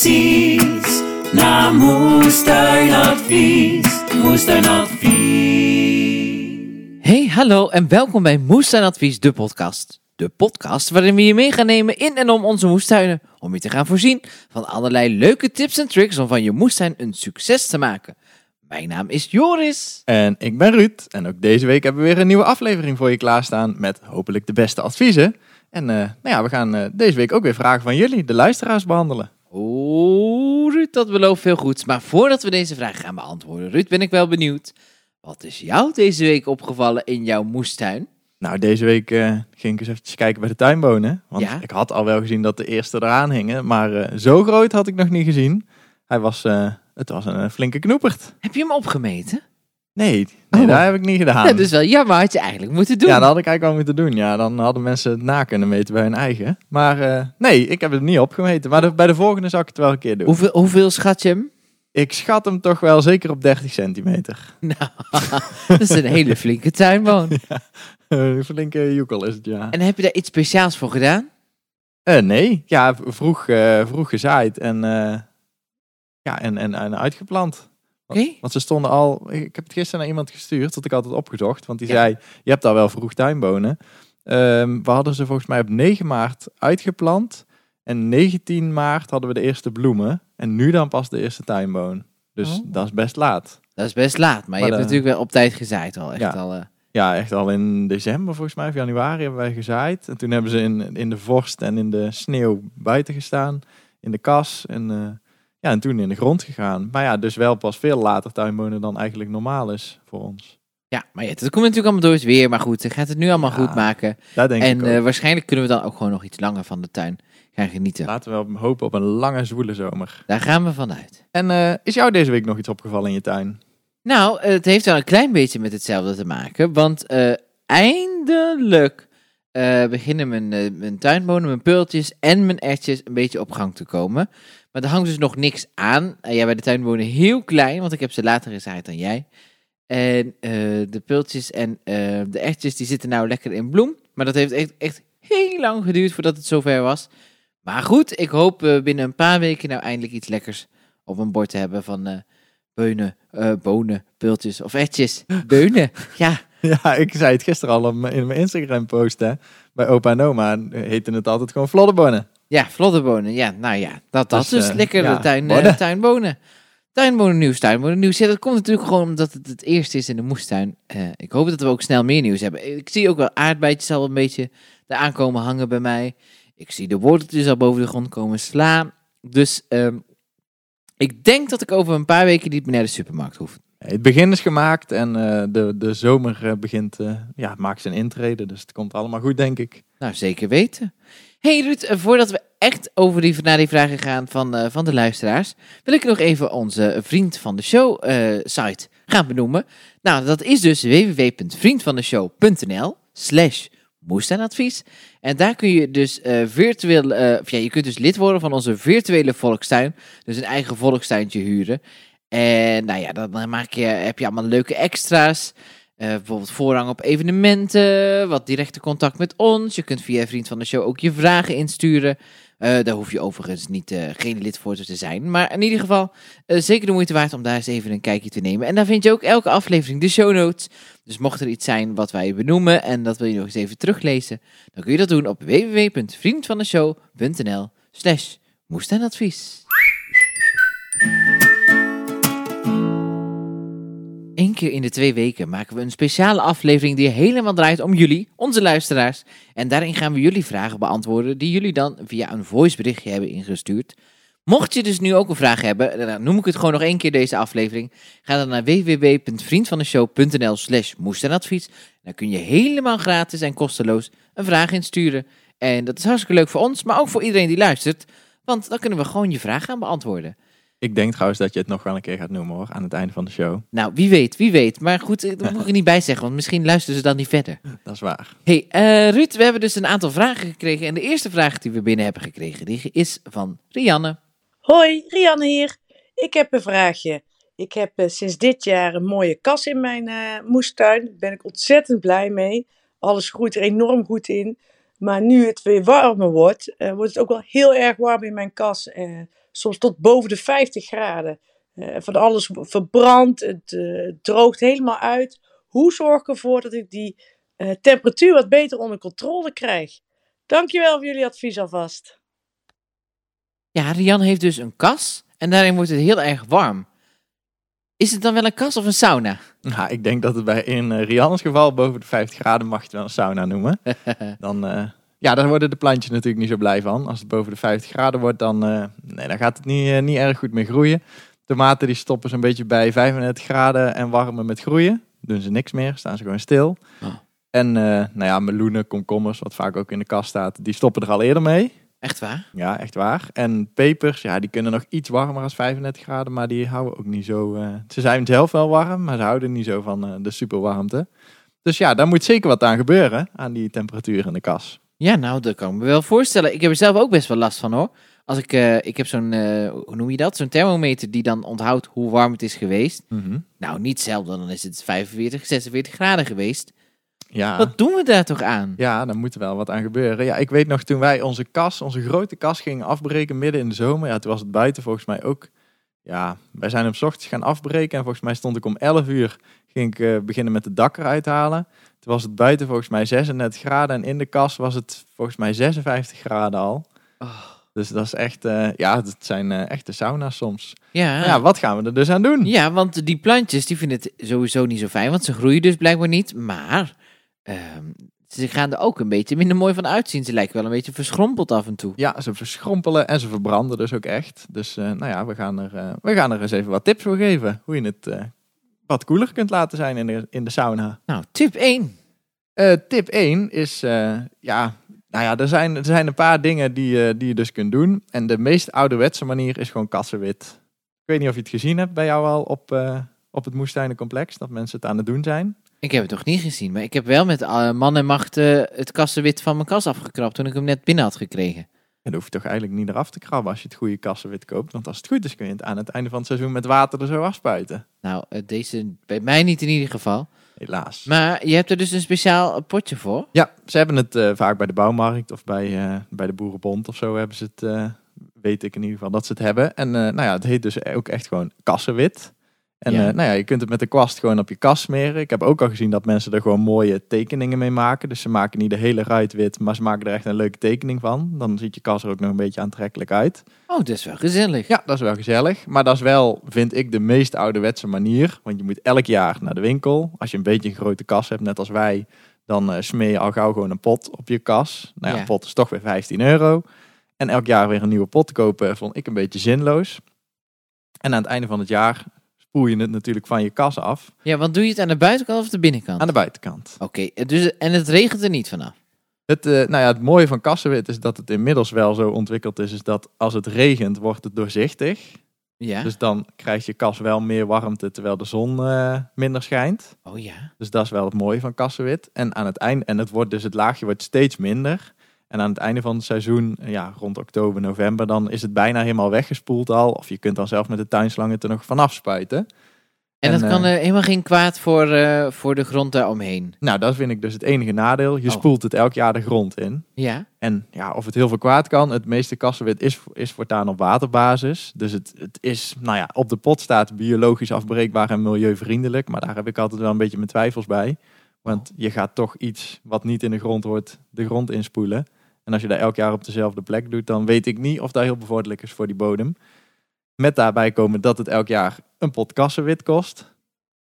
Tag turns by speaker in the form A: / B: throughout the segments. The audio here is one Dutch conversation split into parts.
A: precies naar Moestuinadvies. Moestuinadvies.
B: Hey, hallo en welkom bij Moestuin Advies, de podcast. De podcast waarin we je mee gaan nemen in en om onze moestuinen. Om je te gaan voorzien van allerlei leuke tips en tricks om van je moestuin een succes te maken. Mijn naam is Joris.
C: En ik ben Ruud. En ook deze week hebben we weer een nieuwe aflevering voor je klaarstaan met hopelijk de beste adviezen. En eh, nou ja, we gaan eh, deze week ook weer vragen van jullie, de luisteraars, behandelen.
B: Oeh, Ruud, dat belooft veel goeds. Maar voordat we deze vraag gaan beantwoorden, Ruud, ben ik wel benieuwd. Wat is jou deze week opgevallen in jouw moestuin?
C: Nou, deze week eh, ging ik eens even kijken bij de tuinbonen. Want
B: Ja?
C: ik had al wel gezien dat de eerste eraan hingen. Maar eh, zo groot had ik nog niet gezien. Hij was, eh, het was een flinke knoepert.
B: Heb je hem opgemeten?
C: Nee, nee
B: Oh.
C: dat heb ik niet gedaan.
B: Ja, dus wel jammer, had je eigenlijk moeten doen.
C: Ja, dat had ik eigenlijk wel moeten doen. Ja, dan hadden mensen het na kunnen meten bij hun eigen. Maar eh, nee, ik heb het niet opgemeten. Maar de- bij de volgende zal ik het wel een keer doen.
B: hoeveel, hoeveel schat je hem?
C: Ik schat hem toch wel zeker op 30 centimeter.
B: Nou, dat is een hele flinke tuinboon.
C: Een flinke joekel is het, ja.
B: En heb je daar iets speciaals voor gedaan?
C: Eh, nee, ja, vroeg, eh, vroeg gezaaid en, ja, en, en, en uitgeplant. Want ze stonden al, ik heb het gisteren naar iemand gestuurd, dat ik altijd opgezocht. Want die
B: Ja.
C: zei, je hebt al wel vroeg tuinbonen. Ehm, we hadden ze volgens mij op 9 maart uitgeplant. En 19 maart hadden we de eerste bloemen. En nu dan pas de eerste tuinboon. Dus
B: Oh.
C: dat is best laat.
B: Dat is best laat, maar, je hebt natuurlijk wel op tijd gezaaid al. Echt
C: Ja.
B: al eh,
C: Ja, echt al in december volgens mij, of januari hebben wij gezaaid. En toen hebben ze in, in de vorst en in de sneeuw buiten gestaan. In de kas. En, eh, ja, en toen in de grond gegaan. Maar ja, dus wel pas veel later tuinbonen dan eigenlijk normaal is voor ons.
B: ja, maar ja, dat komt natuurlijk allemaal door het weer. Maar goed, ze gaat het nu allemaal
C: Ja,
B: goed maken.
C: Daar denk
B: En
C: ik
B: eh, waarschijnlijk kunnen we dan ook gewoon nog iets langer van de tuin gaan genieten.
C: Laten we hopen op een lange, zwoele zomer.
B: Daar gaan we vanuit.
C: En eh, is jou deze week nog iets opgevallen in je tuin?
B: Nou, het heeft wel een klein beetje met hetzelfde te maken. Want eh, eindelijk eh, beginnen mijn, eh, mijn tuinbonen, mijn peultjes en mijn ertjes een beetje op gang te komen. Maar er hangt dus nog niks aan. Eh, ja, bij de tuinbonen heel klein, want ik heb ze later gezaaid dan jij. En de peultjes en de ertjes die zitten nou lekker in bloem. Maar dat heeft echt, echt heel lang geduurd voordat het zover was. Maar goed, ik hoop binnen een paar weken nou eindelijk iets lekkers op mijn bord te hebben van... Beunen, bonen, pultjes of etjes. Beunen, ja.
C: Ja, ik zei het gisteren al in mijn Instagram post. Hè. Bij opa en oma heten het altijd gewoon floddebonnen.
B: Ja, vloddebonen. Ja, nou ja, dat, dat
C: Dus,
B: dus.
C: eh,
B: lekker
C: ja,
B: de tuin, eh,
C: bonen.
B: tuinbonen. Tuinbonen nieuws, tuinbonen nieuws. Ja, dat komt natuurlijk gewoon omdat het het eerste is in de moestuin. Eh, ik hoop dat we ook snel meer nieuws hebben. Ik zie ook wel aardbeidjes al een beetje eraan komen hangen bij mij. Ik zie de worteltjes al boven de grond komen slaan. Dus ehm, ik denk dat ik over een paar weken niet meer naar de supermarkt hoef.
C: Het begin is gemaakt en eh, de, de zomer eh, begint, eh, ja, maakt zijn intrede. Dus het komt allemaal goed, denk ik.
B: Nou, zeker weten. Hey Ruud, voordat we echt over die, naar die vragen gaan van, van de luisteraars, wil ik nog even onze vriend van de show site gaan benoemen. Nou, dat is dus www.vriendvandeshow.nl slash moestuinadvies. En daar kun je dus eh, virtueel, of ja, je kunt dus lid worden van onze virtuele volkstuin. Dus een eigen volkstuintje huren. En nou ja, dan maak je, heb je allemaal leuke extra's. Eh, bijvoorbeeld voorrang op evenementen, wat directe contact met ons. Je kunt via Vriend van de Show ook je vragen insturen. Eh, daar hoef je overigens niet, eh, geen lid voor te zijn. Maar in ieder geval, zeker de moeite waard om daar eens even een kijkje te nemen. En daar vind je ook elke aflevering de show notes. Dus mocht er iets zijn wat wij benoemen en dat wil je nog eens even teruglezen, dan kun je dat doen op www.vriendvandeshow.nl slash moestuinadvies. Eén keer in de twee weken maken we een speciale aflevering die helemaal draait om jullie, onze luisteraars. En daarin gaan we jullie vragen beantwoorden die jullie dan via een voiceberichtje hebben ingestuurd. Mocht je dus nu ook een vraag hebben, dan noem ik het gewoon nog één keer deze aflevering. Ga dan naar www.vriendvandeshow.nl slash moestuinadvies. Dan kun je helemaal gratis en kosteloos een vraag insturen. En dat is hartstikke leuk voor ons, maar ook voor iedereen die luistert. Want dan kunnen we gewoon je vraag gaan beantwoorden.
C: Ik denk trouwens dat je het nog wel een keer gaat noemen hoor, aan het einde van de show.
B: Nou, wie weet, wie weet. Maar goed, eh, dat moet ik er niet bij zeggen, want misschien luisteren ze dan niet verder.
C: Dat is waar.
B: Hey, eh, Ruud, we hebben dus een aantal vragen gekregen. En de eerste vraag die we binnen hebben gekregen, die is van Rianne.
D: Hoi, Rianne hier. Ik heb een vraagje. Ik heb eh, sinds dit jaar een mooie kas in mijn eh, moestuin. Daar ben ik ontzettend blij mee. Alles groeit er enorm goed in. Maar nu het weer warmer wordt, eh, wordt het ook wel heel erg warm in mijn kas. Soms tot boven de 50 graden. Eh, van alles verbrandt, het eh, droogt helemaal uit. Hoe zorg ik ervoor dat ik die eh, temperatuur wat beter onder controle krijg? Dankjewel voor jullie advies alvast.
B: Ja, Rian heeft dus een kas en daarin wordt het heel erg warm. Is het dan wel een kas of een sauna?
C: Nou, ik denk dat het bij in uh, Rianne's geval boven de 50 graden mag je het wel een sauna noemen. Dan, eh, ja, daar worden de plantjes natuurlijk niet zo blij van. Als het boven de 50 graden wordt, dan, eh, nee, dan gaat het niet, eh, niet erg goed meer groeien. Tomaten die stoppen zo'n beetje bij 35 graden en warmen met groeien. Doen ze niks meer, staan ze gewoon stil.
B: Oh.
C: En eh, nou ja, meloenen, komkommers, wat vaak ook in de kast staat, die stoppen er al eerder mee.
B: Echt waar?
C: Ja, echt waar. En pepers, ja, die kunnen nog iets warmer als 35 graden, maar die houden ook niet zo... ze zijn zelf wel warm, maar ze houden niet zo van de superwarmte. Dus ja, daar moet zeker wat aan gebeuren, aan die temperatuur in de kas.
B: Ja, nou, dat kan ik me wel voorstellen. Ik heb er zelf ook best wel last van hoor. Als ik, eh, ik heb zo'n, eh, hoe noem je dat? Zo'n thermometer die dan onthoudt hoe warm het is geweest. Nou, niet zelden, dan is het 45, 46 graden geweest.
C: Ja.
B: Wat doen we daar toch aan?
C: Ja, daar moet er wel wat aan gebeuren. Ja, ik weet nog toen wij onze kas, onze grote kas gingen afbreken midden in de zomer. Ja, toen was het buiten volgens mij ook. Ja, wij zijn hem 's ochtends gaan afbreken en volgens mij stond ik om 11 uur ging ik eh, beginnen met de dak eruit halen. Toen was het buiten volgens mij 36 graden en in de kas was het volgens mij 56 graden al.
B: Oh.
C: Dus dat is echt, eh, ja, het zijn eh, echte sauna's soms.
B: Ja.
C: Ja, wat gaan we er dus aan doen?
B: Ja, want die plantjes die vinden het sowieso niet zo fijn, want ze groeien dus blijkbaar niet. Maar ehm, ze gaan er ook een beetje minder mooi van uitzien. Ze lijken wel een beetje verschrompeld af en toe.
C: Ja, ze verschrompelen en ze verbranden dus ook echt. Dus eh, nou ja, we gaan, er, we gaan er eens even wat tips voor geven. Hoe je het wat koeler kunt laten zijn in de, in de sauna.
B: Nou, tip 1.
C: Eh, tip 1 is, eh, ja, nou ja, er zijn, er zijn een paar dingen die, eh, die je dus kunt doen. En de meest ouderwetse manier is gewoon kassenwit. Ik weet niet of je het gezien hebt bij jou al op, op het Moestuinencomplex, dat mensen het aan het doen zijn.
B: Ik heb het nog niet gezien, maar ik heb wel met man en macht het kassenwit van mijn kas afgekrapt toen ik hem net binnen had gekregen.
C: En dan hoef je toch eigenlijk niet eraf te krabben als je het goede kassenwit koopt. Want als het goed is kun je het aan het einde van het seizoen met water er zo afspuiten.
B: Nou, deze bij mij niet in ieder geval.
C: Helaas.
B: Maar je hebt er dus een speciaal potje voor.
C: Ja, ze hebben het eh, vaak bij de bouwmarkt of bij, eh, bij de Boerenbond of zo hebben ze het, eh, weet ik in ieder geval dat ze het hebben. En nou ja, het heet dus ook echt gewoon kassenwit. En
B: Ja.
C: eh, nou ja, je kunt het met de kwast gewoon op je kas smeren. Ik heb ook al gezien dat mensen er gewoon mooie tekeningen mee maken. Dus ze maken niet de hele ruit wit, maar ze maken er echt een leuke tekening van. Dan ziet je kas er ook nog een beetje aantrekkelijk uit.
B: Oh, dat is wel gezellig.
C: Ja, dat is wel gezellig. Maar dat is wel, vind ik, de meest ouderwetse manier. Want je moet elk jaar naar de winkel. Als je een beetje een grote kas hebt, net als wij, dan eh, smeer je al gauw gewoon een pot op je kas. Nou ja,
B: Ja.
C: een pot is toch weer 15 euro. En elk jaar weer een nieuwe pot kopen vond ik een beetje zinloos. En aan het einde van het jaar spoel je het natuurlijk van je kas af.
B: Ja, want doe je het aan de buitenkant of de binnenkant?
C: Aan de buitenkant.
B: Oké, dus, en het regent er niet vanaf?
C: Het, eh, nou ja, het mooie van kassenwit is dat het inmiddels wel zo ontwikkeld is, is dat als het regent, wordt het doorzichtig.
B: Ja.
C: Dus dan krijgt je kas wel meer warmte terwijl de zon eh, minder schijnt.
B: Oh ja.
C: Dus dat is wel het mooie van kassenwit. En aan het einde, en het wordt dus het laagje wordt steeds minder. En aan het einde van het seizoen, eh, ja, rond oktober, november, dan is het bijna helemaal weggespoeld al. Of je kunt dan zelf met de tuinslang het er nog vanaf spuiten.
B: En,
C: En,
B: dat kan
C: eh,
B: helemaal geen kwaad voor, eh, voor de grond daaromheen.
C: Nou, dat vind ik dus het enige nadeel. Je
B: Oh.
C: spoelt het elk jaar de grond in.
B: Ja.
C: En ja, of het heel veel kwaad kan, het meeste kassenwit is, is voortaan op waterbasis. Dus het, het is, nou ja, op de pot staat biologisch afbreekbaar en milieuvriendelijk. Maar daar heb ik altijd wel een beetje mijn twijfels bij. Want je gaat toch iets wat niet in de grond hoort, de grond inspoelen. En als je dat elk jaar op dezelfde plek doet, dan weet ik niet of dat heel bevorderlijk is voor die bodem. Met daarbij komen dat het elk jaar een pot kassenwit kost.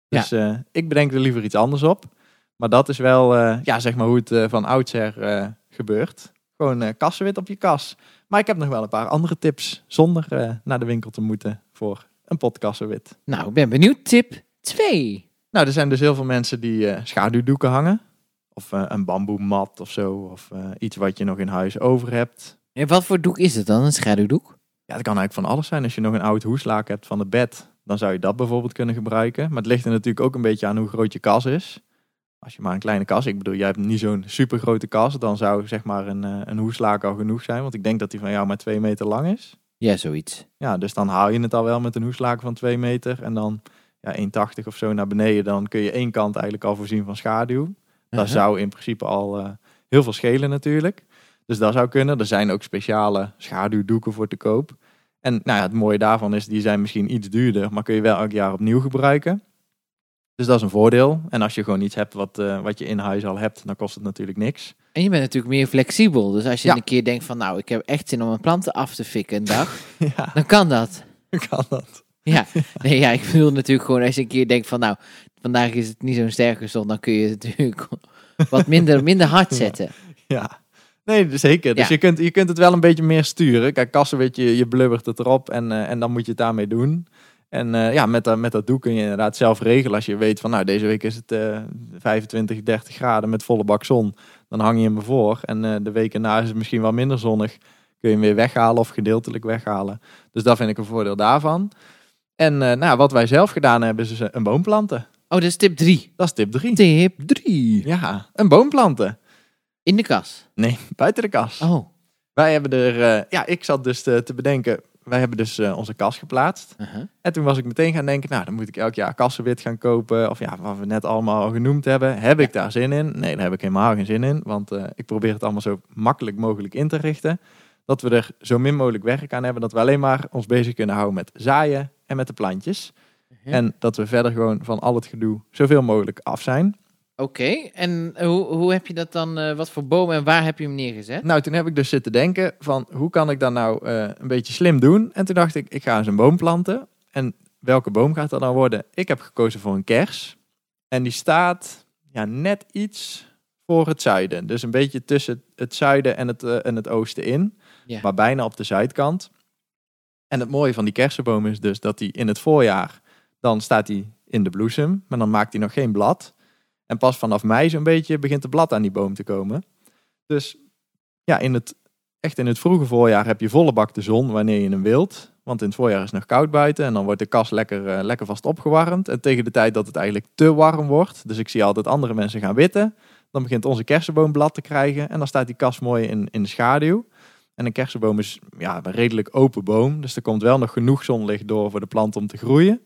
C: Dus eh, ik bedenk er liever iets anders op. Maar dat is wel, eh, ja, zeg maar hoe het eh, van oudsher gebeurt. Gewoon kassenwit op je kas. Maar ik heb nog wel een paar andere tips zonder naar de winkel te moeten voor een pot kassenwit.
B: Nou, ik ben benieuwd. Tip 2.
C: Nou, er zijn dus heel veel mensen die schaduwdoeken hangen. Of eh, een bamboemat of zo. Of eh, iets wat je nog in huis over hebt.
B: En wat voor doek is het dan? Een schaduwdoek?
C: Ja, dat kan eigenlijk van alles zijn. Als je nog een oud hoeslaken hebt van het bed, dan zou je dat bijvoorbeeld kunnen gebruiken. Maar het ligt er natuurlijk ook een beetje aan hoe groot je kas is. Als je maar een kleine kas, ik bedoel, jij hebt niet zo'n super grote kas, dan zou zeg maar een, eh, een hoeslaken al genoeg zijn. Want ik denk dat die van jou maar twee meter lang is.
B: Ja, zoiets.
C: Ja, dus dan haal je het al wel met een hoeslaken van 2 meter. En dan ja, 1,80 of zo naar beneden. Dan kun je één kant eigenlijk al voorzien van schaduw. Dat
B: Aha.
C: zou in principe al eh, heel veel schelen natuurlijk. Dus dat zou kunnen. Er zijn ook speciale schaduwdoeken voor te koop. En nou ja, het mooie daarvan is, die zijn misschien iets duurder, maar kun je wel elk jaar opnieuw gebruiken. Dus dat is een voordeel. En als je gewoon iets hebt wat, eh, wat je in huis al hebt, dan kost het natuurlijk niks.
B: En je bent natuurlijk meer flexibel. Dus als je
C: Ja.
B: een keer denkt van, nou, ik heb echt zin om mijn planten af te fikken een dag,
C: ja,
B: dan kan dat.
C: kan dat.
B: Ja, nee, ja, ik bedoel natuurlijk gewoon als je een keer denkt van, nou, vandaag is het niet zo'n sterke zon, dan kun je het natuurlijk wat minder, minder hard zetten.
C: Ja, nee, zeker. Dus
B: Ja.
C: je, kunt, je kunt het wel een beetje meer sturen. Kijk, kassen, weet je, je blubbert het erop en, eh, en dan moet je het daarmee doen. En eh, ja, met dat, met dat doek kun je inderdaad zelf regelen. Als je weet van, nou, deze week is het eh 25, 30 graden met volle bak zon. Dan hang je hem ervoor. En eh, de weken na is het misschien wat minder zonnig. Kun je hem weer weghalen of gedeeltelijk weghalen. Dus dat vind ik een voordeel daarvan. En eh, nou, wat wij zelf gedaan hebben, is dus een boom planten.
B: Oh, dat is tip 3.
C: Dat is tip 3.
B: Tip 3.
C: Ja, een boom planten.
B: In de kas.
C: Nee, buiten de kas.
B: Oh.
C: Wij hebben er, eh, ja, ik zat dus te, te bedenken, wij hebben dus eh, onze kas geplaatst.
B: uh-huh.
C: En toen was ik meteen gaan denken, nou, dan moet ik elk jaar kassenwit gaan kopen. Of ja, wat we net allemaal al genoemd hebben. Heb ik daar zin in? Nee, daar heb ik helemaal geen zin in. Want eh, ik probeer het allemaal zo makkelijk mogelijk in te richten. Dat we er zo min mogelijk werk aan hebben. Dat we alleen maar ons bezig kunnen houden met zaaien en met de plantjes.
B: Ja.
C: En dat we verder gewoon van al het gedoe zoveel mogelijk af zijn.
B: Oké, en hoe, hoe heb je dat dan, eh, wat voor boom en waar heb je hem neergezet?
C: Nou, toen heb ik dus zitten denken van hoe kan ik dat nou eh, een beetje slim doen? En toen dacht ik, ik ga eens een boom planten. En welke boom gaat dat dan worden? Ik heb gekozen voor een kers. En die staat ja, net iets voor het zuiden. Dus een beetje tussen het zuiden en het, eh, en het oosten in. Maar bijna op de zuidkant. En het mooie van die kersenboom is dus dat die in het voorjaar, dan staat hij in de bloesem. Maar dan maakt hij nog geen blad. En pas vanaf mei zo'n beetje begint de blad aan die boom te komen. Dus ja, in het, echt in het vroege voorjaar heb je volle bak de zon wanneer je hem wilt. Want in het voorjaar is het nog koud buiten en dan wordt de kas lekker, eh, lekker vast opgewarmd. En tegen de tijd dat het eigenlijk te warm wordt, dus ik zie altijd andere mensen gaan witten, dan begint onze kersenboom blad te krijgen en dan staat die kas mooi in, in de schaduw. En een kersenboom is ja, een redelijk open boom, dus er komt wel nog genoeg zonlicht door voor de plant om te groeien.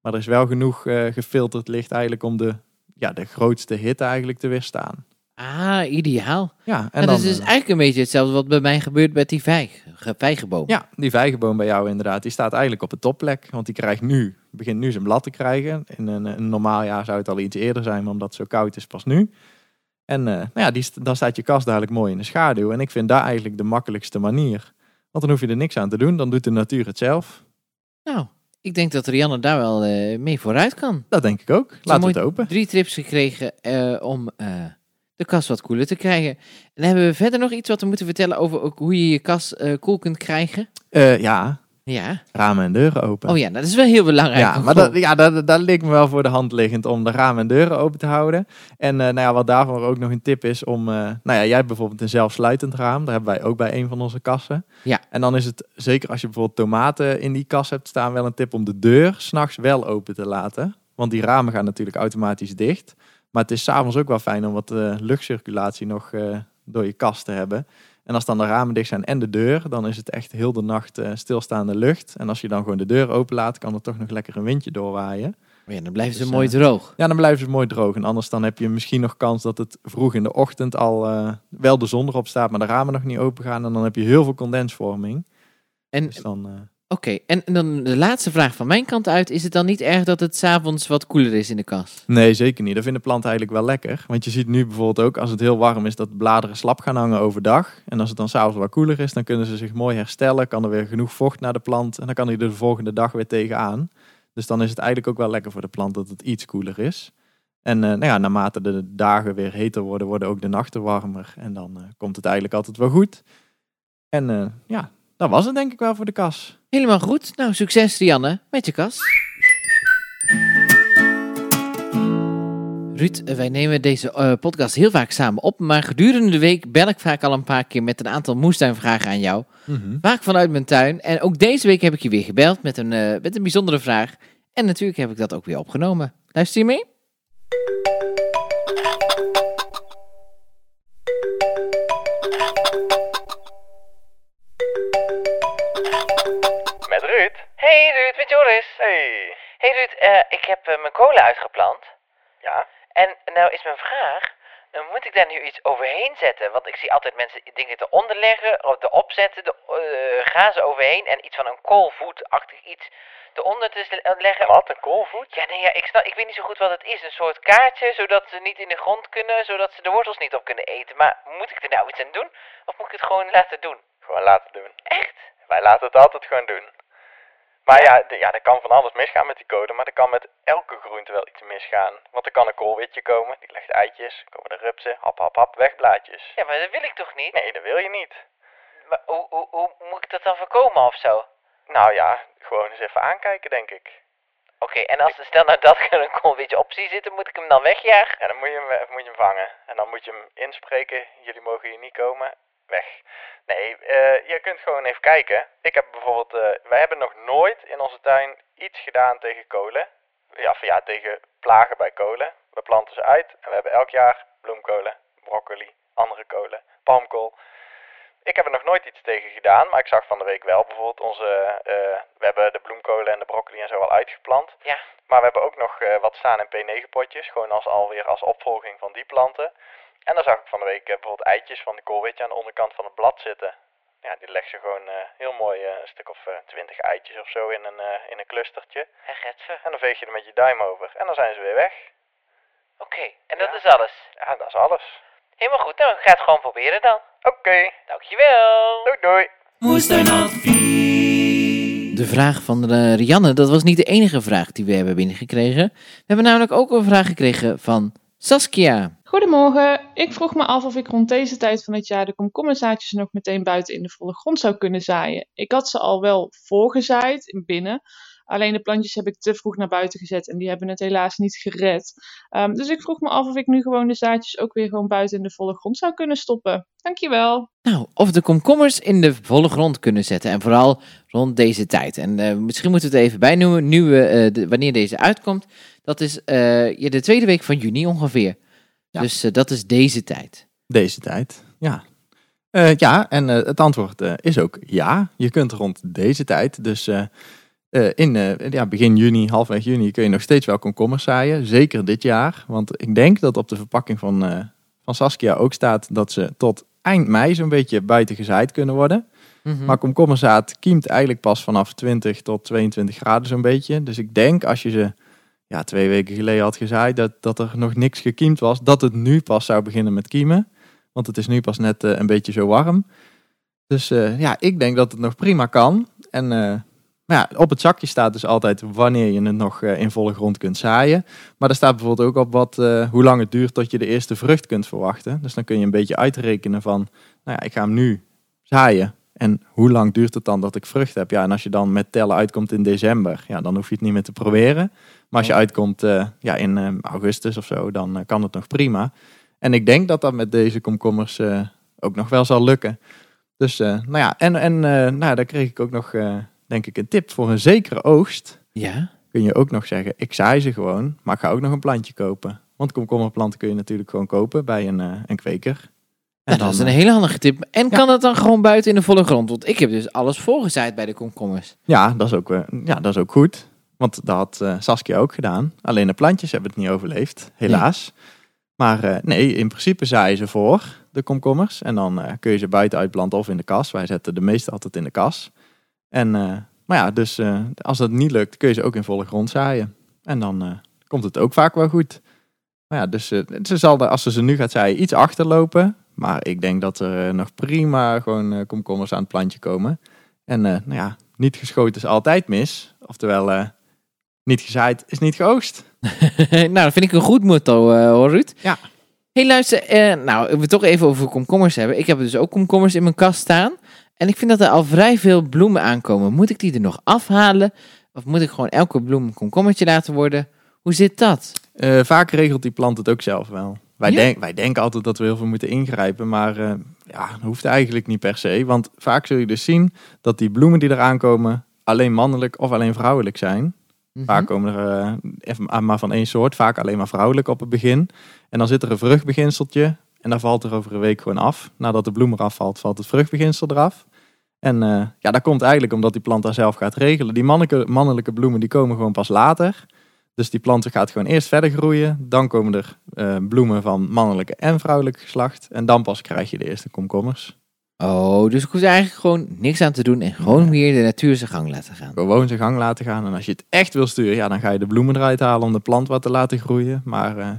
C: Maar er is wel genoeg eh, gefilterd licht eigenlijk om de, ja, de grootste hitte eigenlijk te weerstaan.
B: Ah, ideaal.
C: Ja, en
B: En
C: dan,
B: dat is dus
C: eh,
B: eigenlijk een beetje hetzelfde wat bij mij gebeurt met die vijg, ge- vijgenboom.
C: Ja, die vijgenboom bij jou inderdaad, die staat eigenlijk op de topplek. Want die krijgt nu, begint nu zijn blad te krijgen. In een, een normaal jaar zou het al iets eerder zijn, maar omdat het zo koud is, pas nu. En eh, nou ja, die, dan staat je kast dadelijk mooi in de schaduw. En ik vind daar eigenlijk de makkelijkste manier. Want dan hoef je er niks aan te doen, dan doet de natuur het zelf.
B: Nou, ik denk dat Rianne daar wel eh, mee vooruit kan.
C: Dat denk ik ook. Laten we het open.
B: Drie tips gekregen eh, om de kas wat koeler te krijgen. En dan hebben we verder nog iets wat we moeten vertellen over ook hoe je je kas eh, koel kunt krijgen.
C: Ja,
B: Ja.
C: ramen en deuren open.
B: Oh ja, dat is wel heel belangrijk.
C: Ja, maar dat, ja, dat, dat leek me wel voor de hand liggend om de ramen en deuren open te houden. En eh, nou ja, wat daarvoor ook nog een tip is om... eh, nou ja, jij hebt bijvoorbeeld een zelfsluitend raam. Daar hebben wij ook bij een van onze kassen.
B: Ja.
C: En dan is het, zeker als je bijvoorbeeld tomaten in die kas hebt staan... wel een tip om de deur s'nachts wel open te laten. Want die ramen gaan natuurlijk automatisch dicht. Maar het is s'avonds ook wel fijn om wat eh, luchtcirculatie nog door je kast te hebben. En als dan de ramen dicht zijn en de deur, dan is het echt heel de nacht eh, stilstaande lucht. En als je dan gewoon de deur open laat, kan er toch nog lekker een windje doorwaaien.
B: Ja, dan blijven ze
C: Dus,
B: mooi
C: eh,
B: droog.
C: Ja, dan blijven ze mooi droog. En anders dan heb je misschien nog kans dat het vroeg in de ochtend al eh, wel de zon erop staat, maar de ramen nog niet open gaan. En dan heb je heel veel condensvorming.
B: En
C: Dus dan,
B: Oké, en dan de laatste vraag van mijn kant uit. Is het dan niet erg dat het s'avonds wat koeler is in de kas?
C: Nee, zeker niet. Dat vinden planten eigenlijk wel lekker. Want je ziet nu bijvoorbeeld ook als het heel warm is dat de bladeren slap gaan hangen overdag. En als het dan s'avonds wat koeler is, dan kunnen ze zich mooi herstellen. Kan er weer genoeg vocht naar de plant. En dan kan hij er de volgende dag weer tegenaan. Dus dan is het eigenlijk ook wel lekker voor de plant dat het iets koeler is. En eh, nou ja, naarmate de dagen weer heter worden, worden ook de nachten warmer. En dan eh, komt het eigenlijk altijd wel goed. En eh, ja, dat was het denk ik wel voor de kas.
B: Helemaal goed. Nou, succes Rianne met je kas. Ruud, eh, wij nemen deze eh, podcast heel vaak samen op, maar gedurende de week bel ik vaak al een paar keer met een aantal moestuinvragen aan jou. Vaak vanuit mijn tuin. En ook deze week heb ik je weer gebeld met een, eh, met een bijzondere vraag. En natuurlijk heb ik dat ook weer opgenomen. Luister je mee? Hey Ruud, met Joris.
E: Hey.
B: Hey Ruud, eh, ik heb mijn kolen uitgeplant.
E: Ja?
B: En nou is mijn vraag, dan moet ik daar nu iets overheen zetten? Want ik zie altijd mensen dingen eronder leggen, of erop zetten, de, eh, gazen overheen en iets van een koolvoetachtig iets eronder te leggen.
C: Wat, een koolvoet?
B: Ja, nee, ja, ik, snap, ik weet niet zo goed wat het is. Een soort kaartje, zodat ze niet in de grond kunnen, zodat ze de wortels niet op kunnen eten. Maar moet ik er nou iets aan doen? Of moet ik het gewoon laten doen?
C: Gewoon laten doen.
B: Echt?
C: Wij laten het altijd gewoon doen. Maar ja, ja, er kan van alles misgaan met die code, maar er kan met elke groente wel iets misgaan. Want er kan een koolwitje komen, die legt eitjes, komen de rupsen, hap hap hap, wegblaadjes.
B: Ja, maar dat wil ik toch niet?
C: Nee, dat wil je niet.
B: Maar hoe, hoe, hoe moet ik dat dan voorkomen of zo?
C: Nou ja, gewoon eens even aankijken, denk ik.
B: Oké, en als stel nou dat er een koolwitje op zie zitten, moet ik hem dan wegjagen?
C: Ja, dan moet je hem, moet je hem vangen. En dan moet je hem inspreken, jullie mogen hier niet komen, weg. Nee, eh, je kunt gewoon even kijken. Ik heb bijvoorbeeld, eh, wij hebben nog nooit in onze tuin iets gedaan tegen kolen. Ja, of ja, tegen plagen bij kolen. We planten ze uit en we hebben elk jaar bloemkolen, broccoli, andere kolen, palmkool. Ik heb er nog nooit iets tegen gedaan, maar ik zag van de week wel bijvoorbeeld onze, eh, we hebben de bloemkolen en de broccoli en zo al uitgeplant.
B: Ja.
C: Maar we hebben ook nog wat staan in P9 potjes, gewoon als alweer als opvolging van die planten. En dan zag ik van de week eh, bijvoorbeeld eitjes van de koolwitje aan de onderkant van het blad zitten. Ja, die legt ze gewoon eh, heel mooi eh, een stuk of eh, twintig eitjes of zo in een, eh, in een clustertje.
B: Getver.
C: En dan veeg je er met je duim over en dan zijn ze weer weg.
B: Oké, en dat
C: Ja.
B: is alles.
C: Ja, dat is alles.
B: Helemaal goed, ik ga het gewoon proberen dan.
C: Oké,
B: Dankjewel.
C: doei doei.
B: De vraag van Rianne, dat was niet de enige vraag die we hebben binnengekregen. We hebben namelijk ook een vraag gekregen van Saskia.
E: Goedemorgen. Ik vroeg me af of ik rond deze tijd van het jaar de komkommerzaadjes nog meteen buiten in de volle grond zou kunnen zaaien. Ik had ze al wel voorgezaaid in binnen. Alleen de plantjes heb ik te vroeg naar buiten gezet en die hebben het helaas niet gered. Ehm, dus ik vroeg me af of ik nu gewoon de zaadjes ook weer gewoon buiten in de volle grond zou kunnen stoppen. Dankjewel.
B: Nou, of de komkommers in de volle grond kunnen zetten. En vooral rond deze tijd. En eh, misschien moeten we het even bijnoemen, nu we, eh, de- wanneer deze uitkomt. Dat is eh, ja, de tweede week van juni ongeveer.
C: Ja.
B: Dus eh, dat is deze tijd.
C: Deze tijd, ja. Eh, ja, en eh, het antwoord eh, is ook ja. Je kunt rond deze tijd, dus eh, in eh, ja, begin juni, halfweg juni, kun je nog steeds wel komkommers zaaien. Zeker dit jaar, want ik denk dat op de verpakking van, eh, van Saskia ook staat dat ze tot eind mei zo'n beetje buiten gezaaid kunnen worden.
B: Mhm.
C: Maar komkommerzaad kiemt eigenlijk pas vanaf 20 tot 22 graden zo'n beetje. Dus ik denk als je ze ja, twee weken geleden had gezaaid, dat, dat er nog niks gekiemd was, dat het nu pas zou beginnen met kiemen. Want het is nu pas net een beetje zo warm. Dus ja, ik denk dat het nog prima kan. En maar ja, op het zakje staat dus altijd wanneer je het nog eh, in volle grond kunt zaaien. Maar er staat bijvoorbeeld ook op wat, eh, hoe lang het duurt tot je de eerste vrucht kunt verwachten. Dus dan kun je een beetje uitrekenen van, nou ja, ik ga hem nu zaaien. En hoe lang duurt het dan dat ik vrucht heb? Ja, en als je dan met tellen uitkomt in december, ja, dan hoef je het niet meer te proberen. Maar als je uitkomt eh, ja, in augustus of zo, dan kan het nog prima. En ik denk dat dat met deze komkommers ook nog wel zal lukken. Dus, nou ja, en, en nou, daar kreeg ik ook nog, denk ik, een tip voor een zekere oogst.
B: Ja?
C: Kun je ook nog zeggen, ik zaai ze gewoon, maar ik ga ook nog een plantje kopen. Want komkommerplanten kun je natuurlijk gewoon kopen bij een, eh, een kweker. En
B: Nou, dat is een
C: eh,
B: hele handige tip. En
C: Ja.
B: kan dat dan gewoon buiten in de volle grond? Want ik heb dus alles voorgezaaid bij de komkommers.
C: Ja, dat is ook, eh, ja, dat is ook goed. Want dat had Saskia ook gedaan. Alleen de plantjes hebben het niet overleefd, helaas. Maar nee, in principe zaaien ze voor, de komkommers. En dan kun je ze buiten uitplanten of in de kas. Wij zetten de meeste altijd in de kas. En, eh, maar ja, dus eh, als dat niet lukt, kun je ze ook in volle grond zaaien. En dan eh, komt het ook vaak wel goed. Maar ja, dus ze zal, er, als ze ze nu gaat zaaien, iets achterlopen. Maar ik denk dat er nog prima gewoon komkommers aan het plantje komen. En nou ja, niet geschoten is altijd mis. Oftewel, niet gezaaid is niet geoogst.
B: nou, dat vind ik een goed motto, eh hoor Ruud.
C: Ja.
B: hey, luister. nou, we het toch even over komkommers hebben. Ik heb dus ook komkommers in mijn kast staan. En ik vind dat er al vrij veel bloemen aankomen. Moet ik die er nog afhalen? Of moet ik gewoon elke bloem een komkommertje laten worden? Hoe zit dat?
C: Eh, vaak regelt die plant het ook zelf wel. Wij,
B: Ja?
C: denk, wij denken altijd dat we heel veel moeten ingrijpen, maar eh, ja, dat hoeft eigenlijk niet per se. Want vaak zul je dus zien dat die bloemen die eraan komen alleen mannelijk of alleen vrouwelijk zijn.
B: Mhm.
C: Vaak komen er eh, maar van één soort, vaak alleen maar vrouwelijk op het begin. En dan zit er een vruchtbeginseltje en dan valt er over een week gewoon af. Nadat de bloem eraf valt, valt het vruchtbeginsel eraf. En eh, ja, dat komt eigenlijk omdat die plant daar zelf gaat regelen. Die mannelijke, mannelijke bloemen die komen gewoon pas later. Dus die planten gaat gewoon eerst verder groeien. Dan komen er eh, bloemen van mannelijke en vrouwelijke geslacht. En dan pas krijg je de eerste komkommers.
B: Oh, dus ik hoef er eigenlijk gewoon niks aan te doen en gewoon weer de natuur zijn gang laten gaan.
C: Gewoon zijn gang laten gaan. En als je het echt wil sturen, ja, dan ga je de bloemen eruit halen om de plant wat te laten groeien. Maar eh,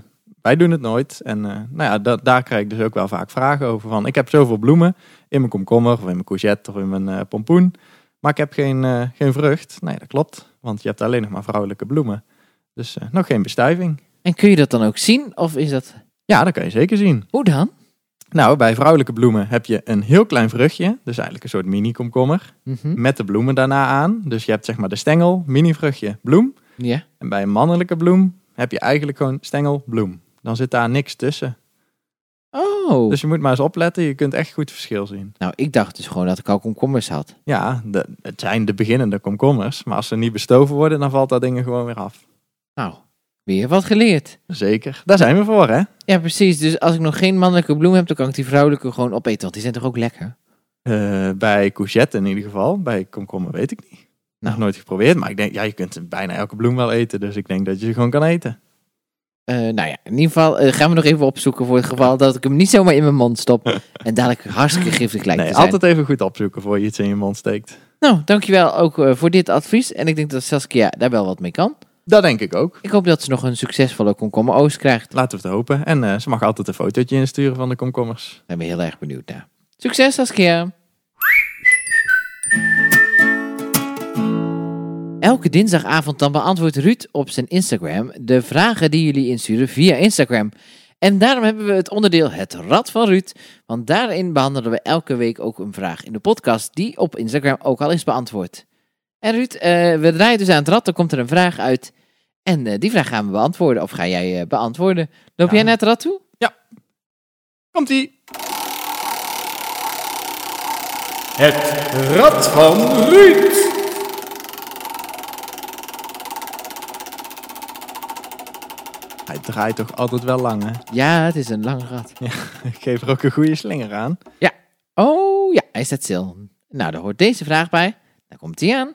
C: wij doen het nooit. En eh, nou ja, da- daar krijg ik dus ook wel vaak vragen over. Van, ik heb zoveel bloemen in mijn komkommer of in mijn courgette of in mijn eh, pompoen. Maar ik heb geen, eh, geen vrucht. Nee, dat klopt. Want je hebt alleen nog maar vrouwelijke bloemen. Dus nog geen bestuiving.
B: En kun je dat dan ook zien? Of is dat...
C: Ja, dat kan je zeker zien.
B: Hoe dan?
C: Nou, bij vrouwelijke bloemen heb je een heel klein vruchtje. Dus eigenlijk een soort mini-komkommer.
B: Mhm.
C: Met de bloemen daarna aan. Dus je hebt zeg maar de stengel, mini-vruchtje, bloem.
B: Ja.
C: En bij een mannelijke bloem heb je eigenlijk gewoon stengel, bloem. Dan zit daar niks tussen.
B: Oh.
C: Dus je moet maar eens opletten. Je kunt echt goed verschil zien.
B: Nou, ik dacht dus gewoon dat ik al komkommers had.
C: Ja, de, het zijn de beginnende komkommers. Maar als ze niet bestoven worden, dan valt dat ding er gewoon weer af.
B: Nou, weer wat geleerd.
C: Zeker. Daar zijn we voor, hè?
B: Ja, precies. Dus als ik nog geen mannelijke bloem heb, dan kan ik die vrouwelijke gewoon opeten. Want die zijn toch ook lekker?
C: Eh, bij courgette in ieder geval. Bij komkommer weet ik niet. Nog
B: Nou.
C: nooit geprobeerd. Maar ik denk, ja, je kunt bijna elke bloem wel eten. Dus ik denk dat je ze gewoon kan eten.
B: Eh, nou ja, in ieder geval eh, gaan we nog even opzoeken voor het geval dat ik hem niet zomaar in mijn mond stop. en dadelijk hartstikke giftig lijkt
C: Nee,
B: te zijn.
C: altijd even goed opzoeken voor je iets in je mond steekt.
B: Nou, dankjewel ook eh, voor dit advies. En ik denk dat Saskia daar wel wat mee kan.
C: Dat denk ik ook.
B: Ik hoop dat ze nog een succesvolle komkommer oost krijgt.
C: Laten we het hopen. En ze mag altijd een fotootje insturen van de komkommers.
B: Daar ben ik heel erg benieuwd naar. Succes Saskia! Elke dinsdagavond dan beantwoordt Ruud op zijn Instagram de vragen die jullie insturen via Instagram. En daarom hebben we het onderdeel Het Rad van Ruud. Want daarin behandelen we elke week ook een vraag in de podcast die op Instagram ook al is beantwoord. En Ruud, eh, we draaien dus aan het rad, dan komt er een vraag uit. En eh, die vraag gaan we beantwoorden, of ga jij eh, beantwoorden. Loop
C: Ja.
B: jij naar het rad toe?
C: Komt-ie!
A: Het Rad van Ruud.
C: Hij draait toch altijd wel lang, hè?
B: Ja, het is een lang rad.
C: Ik geef er ook een goede slinger aan.
B: Oh ja, hij staat stil. Nou, daar hoort deze vraag bij. Daar komt hij aan.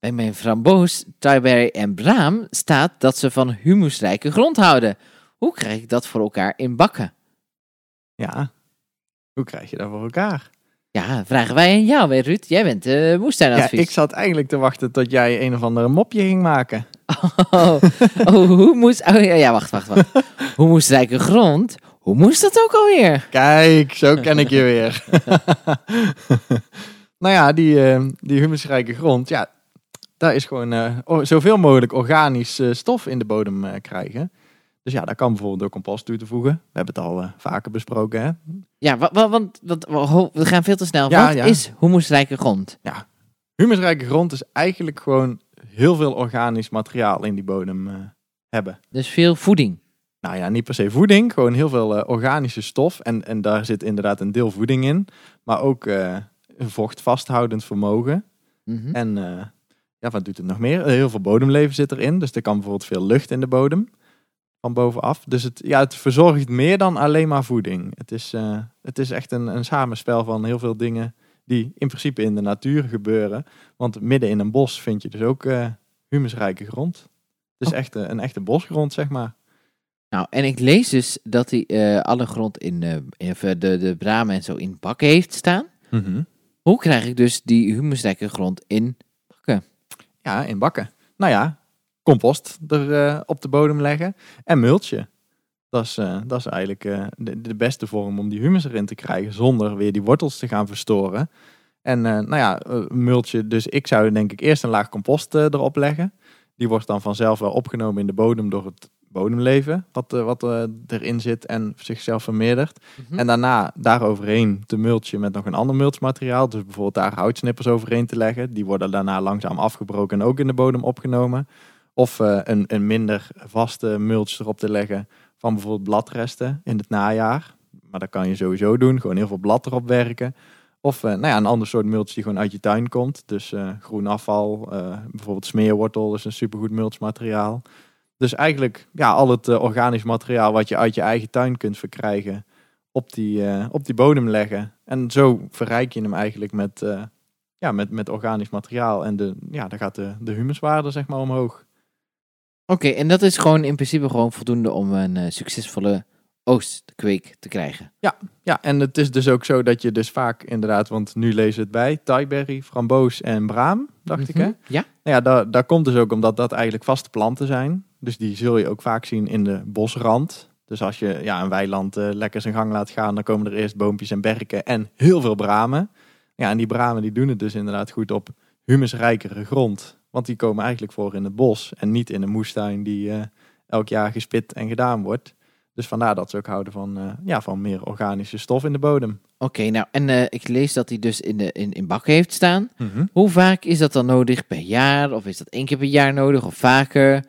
B: Bij mijn framboos, Taiberry en braam staat dat ze van humusrijke grond houden. Hoe krijg ik dat voor elkaar in bakken?
C: Ja. Hoe krijg je dat voor elkaar?
B: Ja, vragen wij aan jou, hè, Ruud. Jij bent de
C: Ja,
B: moestuinadvies.
C: ik zat eigenlijk te wachten tot jij een of andere mopje ging maken.
B: Oh, oh, hoe moest... Oh, ja, ja, wacht, wacht, wacht. hoe moest rijke grond? Hoe moest dat ook alweer?
C: Kijk, zo ken ik je weer. nou ja, die, eh, die humusrijke grond, ja, daar is gewoon eh, zoveel mogelijk organisch eh, stof in de bodem krijgen. Dus ja, daar kan bijvoorbeeld door compost toe te voegen. We hebben het al vaker besproken, hè?
B: Ja, wa- wa- want want, wa- we gaan veel te snel.
C: Ja,
B: Wat
C: ja.
B: is humusrijke grond?
C: Humusrijke grond is eigenlijk gewoon heel veel organisch materiaal in die bodem eh, hebben.
B: Dus veel voeding.
C: Nou ja, niet per se voeding, gewoon heel veel eh, organische stof. En, en daar zit inderdaad een deel voeding in. Maar ook eh, een vochtvasthoudend vermogen.
B: Mhm.
C: En ja, wat doet het nog meer? Heel veel bodemleven zit erin. Dus er kan bijvoorbeeld veel lucht in de bodem. Van bovenaf. Dus het, ja, het verzorgt meer dan alleen maar voeding. Het is, het is echt een, een samenspel van heel veel dingen die in principe in de natuur gebeuren. Want midden in een bos vind je dus ook eh, humusrijke grond. Het is
B: Oh.
C: echt eh, een echte bosgrond, zeg maar.
B: Nou, en ik lees dus dat hij eh, alle grond in, eh, in de, de bramen en zo in bakken heeft staan. Hoe krijg ik dus die humusrijke grond in bakken?
C: Ja, in bakken. Nou ja, compost er op de bodem leggen en multje. Dat is, eh, dat is eigenlijk eh, de, de beste vorm om die humus erin te krijgen zonder weer die wortels te gaan verstoren. En eh, nou ja, multje, dus ik zou denk ik eerst een laag compost erop leggen. Die wordt dan vanzelf wel opgenomen in de bodem door het bodemleven wat, wat erin zit en zichzelf vermeerdert.
B: Mhm.
C: En daarna daaroverheen te multje met nog een ander mulchmateriaal. Dus bijvoorbeeld daar houtsnippers overheen te leggen. Die worden daarna langzaam afgebroken en ook in de bodem opgenomen. Of een, een minder vaste mulch erop te leggen van bijvoorbeeld bladresten in het najaar. Maar dat kan je sowieso doen. Gewoon heel veel blad erop werken. Of eh, nou ja, een ander soort mulch die gewoon uit je tuin komt. Dus eh, groen afval, eh, bijvoorbeeld smeerwortel is een supergoed mulchmateriaal. Dus eigenlijk ja, al het organisch materiaal wat je uit je eigen tuin kunt verkrijgen op die, op die bodem leggen. En zo verrijk je hem eigenlijk met, ja, met, met organisch materiaal. En de, ja, dan gaat de, de humuswaarde zeg maar omhoog.
B: Oké, en dat is gewoon in principe gewoon voldoende om een eh, succesvolle oostkweek te krijgen.
C: Ja, en het is dus ook zo dat je dus vaak inderdaad, want nu lezen het bij, Thaiberry, framboos en braam, dacht ik hè?
B: Mhm. Ja.
C: Nou ja, daar, daar komt dus ook omdat dat eigenlijk vaste planten zijn. Dus die zul je ook vaak zien in de bosrand. Dus als je ja, een weiland eh, lekker zijn gang laat gaan, dan komen er eerst boompjes en berken en heel veel bramen. Ja, en die bramen die doen het dus inderdaad goed op humusrijkere grond. Want die komen eigenlijk voor in het bos en niet in een moestuin die eh, elk jaar gespit en gedaan wordt. Dus vandaar dat ze ook houden van, eh, ja, van meer organische stof in de bodem.
B: Oké, nou, en eh, ik lees dat hij dus in, de, in, in bakken heeft staan. Hoe vaak is dat dan nodig per jaar? Of is dat één keer per jaar nodig of vaker?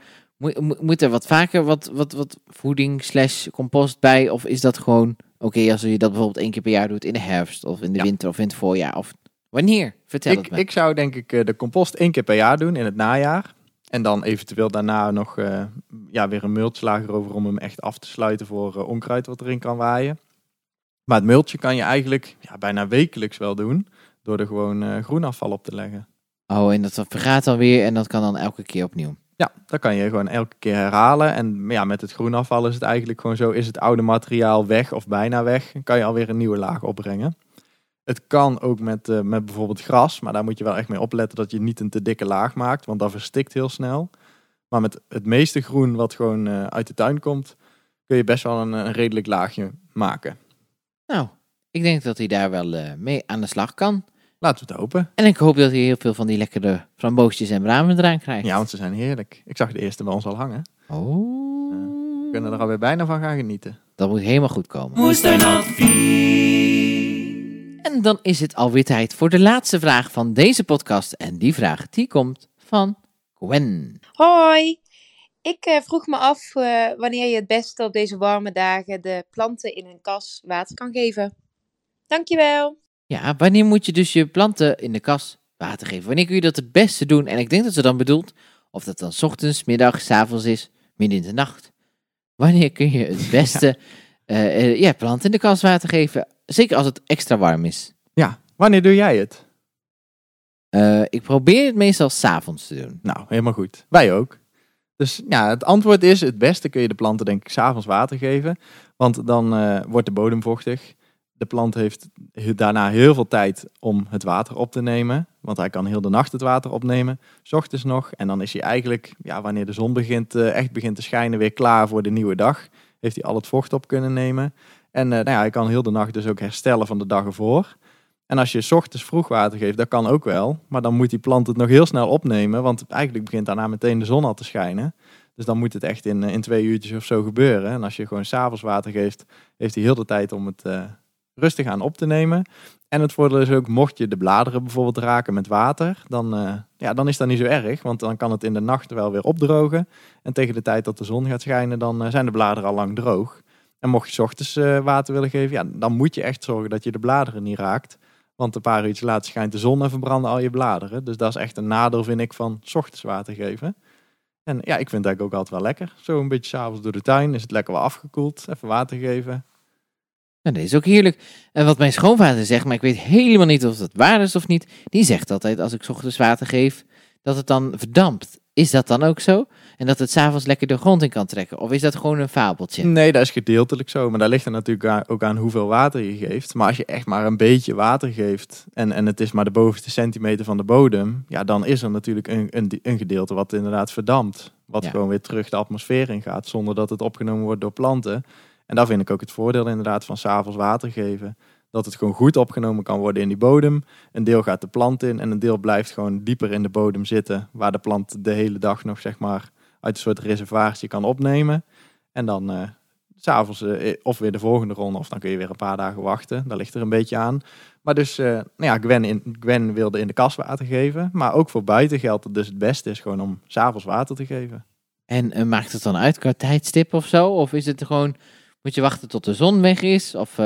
B: Moet, er wat vaker wat, wat, wat voeding slash compost bij? Of is dat gewoon, oké, als je dat bijvoorbeeld één keer per jaar doet in de herfst of in de
C: Ja.
B: winter of in het voorjaar? Of wanneer? Vertel
C: Ik,
B: het me.
C: ik zou denk ik eh, de compost één keer per jaar doen in het najaar. En dan eventueel daarna nog eh, ja, weer een multslager over om hem echt af te sluiten voor eh, onkruid wat erin kan waaien. Maar het multje kan je eigenlijk ja, bijna wekelijks wel doen. Door er gewoon eh, groenafval op te leggen.
B: Oh, en dat vergaat dan weer en dat kan dan elke keer opnieuw.
C: Ja, dat kan je gewoon elke keer herhalen. En ja, met het groenafval is het eigenlijk gewoon zo. Is het oude materiaal weg of bijna weg, kan je alweer een nieuwe laag opbrengen. Het kan ook met, eh, met bijvoorbeeld gras, maar daar moet je wel echt mee opletten dat je niet een te dikke laag maakt, want dat verstikt heel snel. Maar met het meeste groen wat gewoon eh, uit de tuin komt, kun je best wel een, een redelijk laagje maken.
B: Nou, ik denk dat hij daar wel eh, mee aan de slag kan.
C: Laten we het hopen.
B: En ik hoop dat hij heel veel van die lekkere framboosjes en bramen eraan krijgt.
C: Ja, want ze zijn heerlijk. Ik zag de eerste bij ons al hangen.
B: Oh,
C: We kunnen er alweer bijna van gaan genieten.
B: dat moet helemaal goed komen. En dan is het alweer tijd voor de laatste vraag van deze podcast. En die vraag die komt van Gwen.
F: Hoi! Ik eh, vroeg me af eh, wanneer je het beste op deze warme dagen de planten in hun kas water kan geven. Dankjewel!
B: Ja, wanneer moet je dus je planten in de kas water geven? Wanneer kun je dat het beste doen? En ik denk dat ze dan bedoelt of dat dan 's ochtends, middags, 's avonds is, midden in de nacht. Wanneer kun je het beste eh, ja, planten in de kas water geven? Zeker als het extra warm is.
C: Ja, wanneer doe jij het?
B: Eh, ik probeer het meestal s'avonds te doen.
C: Nou, helemaal goed. Wij ook. Dus ja, het antwoord is, het beste kun je de planten denk ik s'avonds water geven. Want dan eh, wordt de bodem vochtig. De plant heeft he- daarna heel veel tijd om het water op te nemen. Want hij kan heel de nacht het water opnemen. 's ochtends nog. En dan is hij eigenlijk, ja, wanneer de zon begint, eh, echt begint te schijnen, weer klaar voor de nieuwe dag. Heeft hij al het vocht op kunnen nemen. En eh, nou ja, hij kan heel de nacht dus ook herstellen van de dag ervoor. En als je 's ochtends vroeg water geeft, dat kan ook wel. Maar dan moet die plant het nog heel snel opnemen. Want eigenlijk begint daarna meteen de zon al te schijnen. Dus dan moet het echt in, eh, in twee uurtjes of zo gebeuren. En als je gewoon s'avonds water geeft, heeft hij heel de tijd om het eh, rustig aan op te nemen. En het voordeel is ook, mocht je de bladeren bijvoorbeeld raken met water, dan, ja, dan is dat niet zo erg. Want dan kan het in de nacht wel weer opdrogen. En tegen de tijd dat de zon gaat schijnen, dan zijn de bladeren al lang droog. En mocht je 's ochtends eh, water willen geven, ja, dan moet je echt zorgen dat je de bladeren niet raakt. Want een paar uurtjes later schijnt de zon en verbranden al je bladeren. Dus dat is echt een nadeel, vind ik, van 's ochtends water geven. En ja, ik vind eigenlijk ook altijd wel lekker. Zo een beetje s'avonds door de tuin, is het lekker wel afgekoeld. Even water geven.
B: Nou, dat is ook heerlijk. En wat mijn schoonvader zegt, maar ik weet helemaal niet of dat waar is of niet. Die zegt altijd, als ik ochtends water geef, dat het dan verdampt. Is dat dan ook zo? En dat het s'avonds lekker de grond in kan trekken? Of is dat gewoon een fabeltje?
C: Nee, dat is gedeeltelijk zo. Maar daar ligt er natuurlijk ook aan hoeveel water je geeft. Maar als je echt maar een beetje water geeft en, en het is maar de bovenste centimeter van de bodem, ja, dan is er natuurlijk een, een, een gedeelte wat inderdaad verdampt. Wat
B: Ja.
C: gewoon weer terug de atmosfeer in gaat, zonder dat het opgenomen wordt door planten. En daar vind ik ook het voordeel inderdaad van s'avonds water geven. Dat het gewoon goed opgenomen kan worden in die bodem. Een deel gaat de plant in en een deel blijft gewoon dieper in de bodem zitten. Waar de plant de hele dag nog zeg maar uit een soort reservaartje kan opnemen. En dan eh, s'avonds eh, of weer de volgende ronde, of dan kun je weer een paar dagen wachten. Dat ligt er een beetje aan. Maar dus, eh, nou ja, Gwen, in, Gwen wilde in de kas water geven. Maar ook voor buiten geldt het dus het beste is gewoon om s'avonds water te geven.
B: En maakt het dan uit qua tijdstip of zo? Of is het gewoon, moet je wachten tot de zon weg is? Of,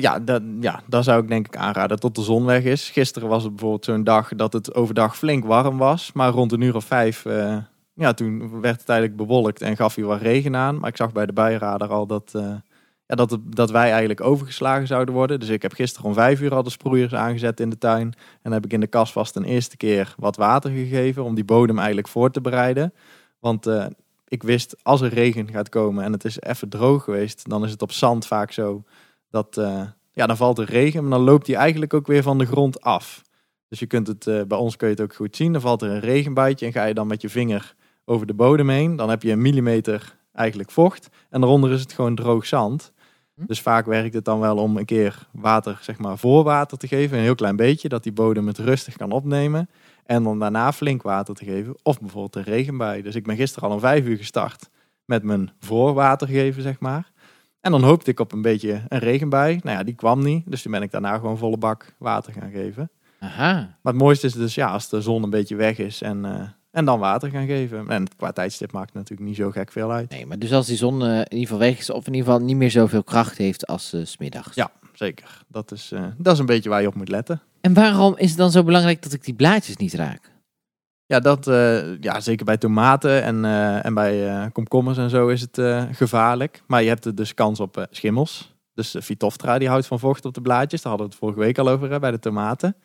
C: ja, dat, ja, dat zou ik denk ik aanraden tot de zon weg is. Gisteren was het bijvoorbeeld zo'n dag dat het overdag flink warm was. Maar rond een uur of vijf, ja, toen werd het eigenlijk bewolkt en gaf hij wat regen aan. Maar ik zag bij de buienradar al dat, eh, ja, dat, dat wij eigenlijk overgeslagen zouden worden. Dus ik heb gisteren om vijf uur al de sproeiers aangezet in de tuin. En heb ik in de kas vast een eerste keer wat water gegeven om die bodem eigenlijk voor te bereiden. Want eh, ik wist, als er regen gaat komen en het is even droog geweest, dan is het op zand vaak zo dat, eh, ja, dan valt er regen, maar dan loopt die eigenlijk ook weer van de grond af. Dus je kunt het, bij ons kun je het ook goed zien. Dan valt er een regenbuitje en ga je dan met je vinger over de bodem heen. Dan heb je een millimeter eigenlijk vocht. En daaronder is het gewoon droog zand.
B: Hm.
C: Dus vaak werkt het dan wel om een keer water, zeg maar, voor water te geven. Een heel klein beetje, dat die bodem het rustig kan opnemen. En dan daarna flink water te geven. Of bijvoorbeeld een regenbui. Dus ik ben gisteren al om vijf uur gestart met mijn voorwater geven, zeg maar. En dan hoopte ik op een beetje een regenbui. Nou ja, die kwam niet. Dus toen ben ik daarna gewoon volle bak water gaan geven.
B: Aha.
C: Maar het mooiste is dus ja, als de zon een beetje weg is en, eh, en dan water gaan geven. En qua tijdstip maakt het natuurlijk niet zo gek veel uit.
B: Nee, maar dus als die zon eh, in ieder geval weg is, of in ieder geval niet meer zoveel kracht heeft als eh, 's smiddags.
C: Ja. Zeker. Dat is, eh, dat is een beetje waar je op moet letten.
B: En waarom is het dan zo belangrijk dat ik die blaadjes niet raak?
C: Ja, dat, eh, ja zeker bij tomaten en, eh, en bij eh, komkommers en zo is het eh, gevaarlijk. Maar je hebt er dus kans op eh, schimmels. Dus de Phytophthora die houdt van vocht op de blaadjes. Daar hadden we het vorige week al over hè, bij de tomaten.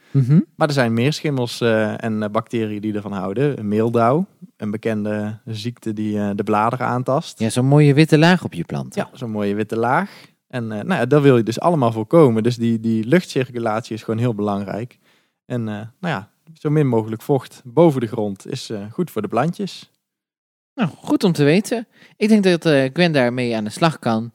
C: Maar er zijn meer schimmels eh, en eh, bacteriën die ervan houden. Meeldauw, een bekende ziekte die eh, de bladeren aantast.
B: Ja, zo'n mooie witte laag op je plant.
C: Ja, zo'n mooie witte laag. En eh, nou ja, dat wil je dus allemaal voorkomen. Dus die, die luchtcirculatie is gewoon heel belangrijk. En eh, nou ja, zo min mogelijk vocht boven de grond is eh, goed voor de plantjes.
B: Nou, goed om te weten. Ik denk dat eh, Gwen daarmee aan de slag kan.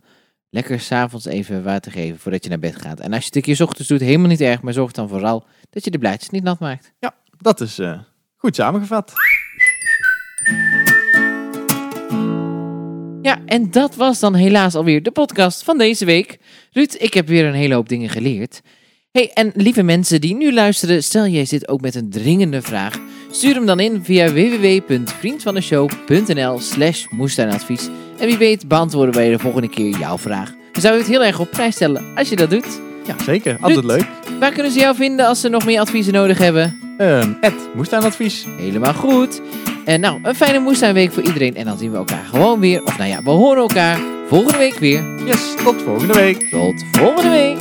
B: Lekker s'avonds even water geven voordat je naar bed gaat. En als je het een keer 's ochtends doet, helemaal niet erg. Maar zorg dan vooral dat je de blaadjes niet nat maakt.
C: Dat is eh, goed samengevat.
B: Ja, en dat was dan helaas alweer de podcast van deze week. Ruud, ik heb weer een hele hoop dingen geleerd. Hey, en lieve mensen die nu luisteren, stel jij zit ook met een dringende vraag. Stuur hem dan in via www.vriendvandeshow.nl slash moestuinadvies. En wie weet beantwoorden wij de volgende keer jouw vraag. We zouden het heel erg op prijs stellen als je dat doet.
C: Ja, zeker. Altijd
B: Ruud.
C: leuk.
B: Waar kunnen ze jou vinden als ze nog meer adviezen nodig hebben?
C: Ehm Ed, moestuinadvies.
B: Helemaal goed. En nou, een fijne moestuinweek voor iedereen. En dan zien we elkaar gewoon weer. Of nou ja, we horen elkaar volgende week weer.
C: Yes, tot volgende week.
B: Tot volgende week.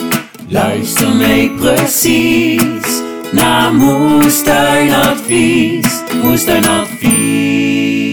G: Luister mee precies naar Moestuinadvies. Moestuinadvies.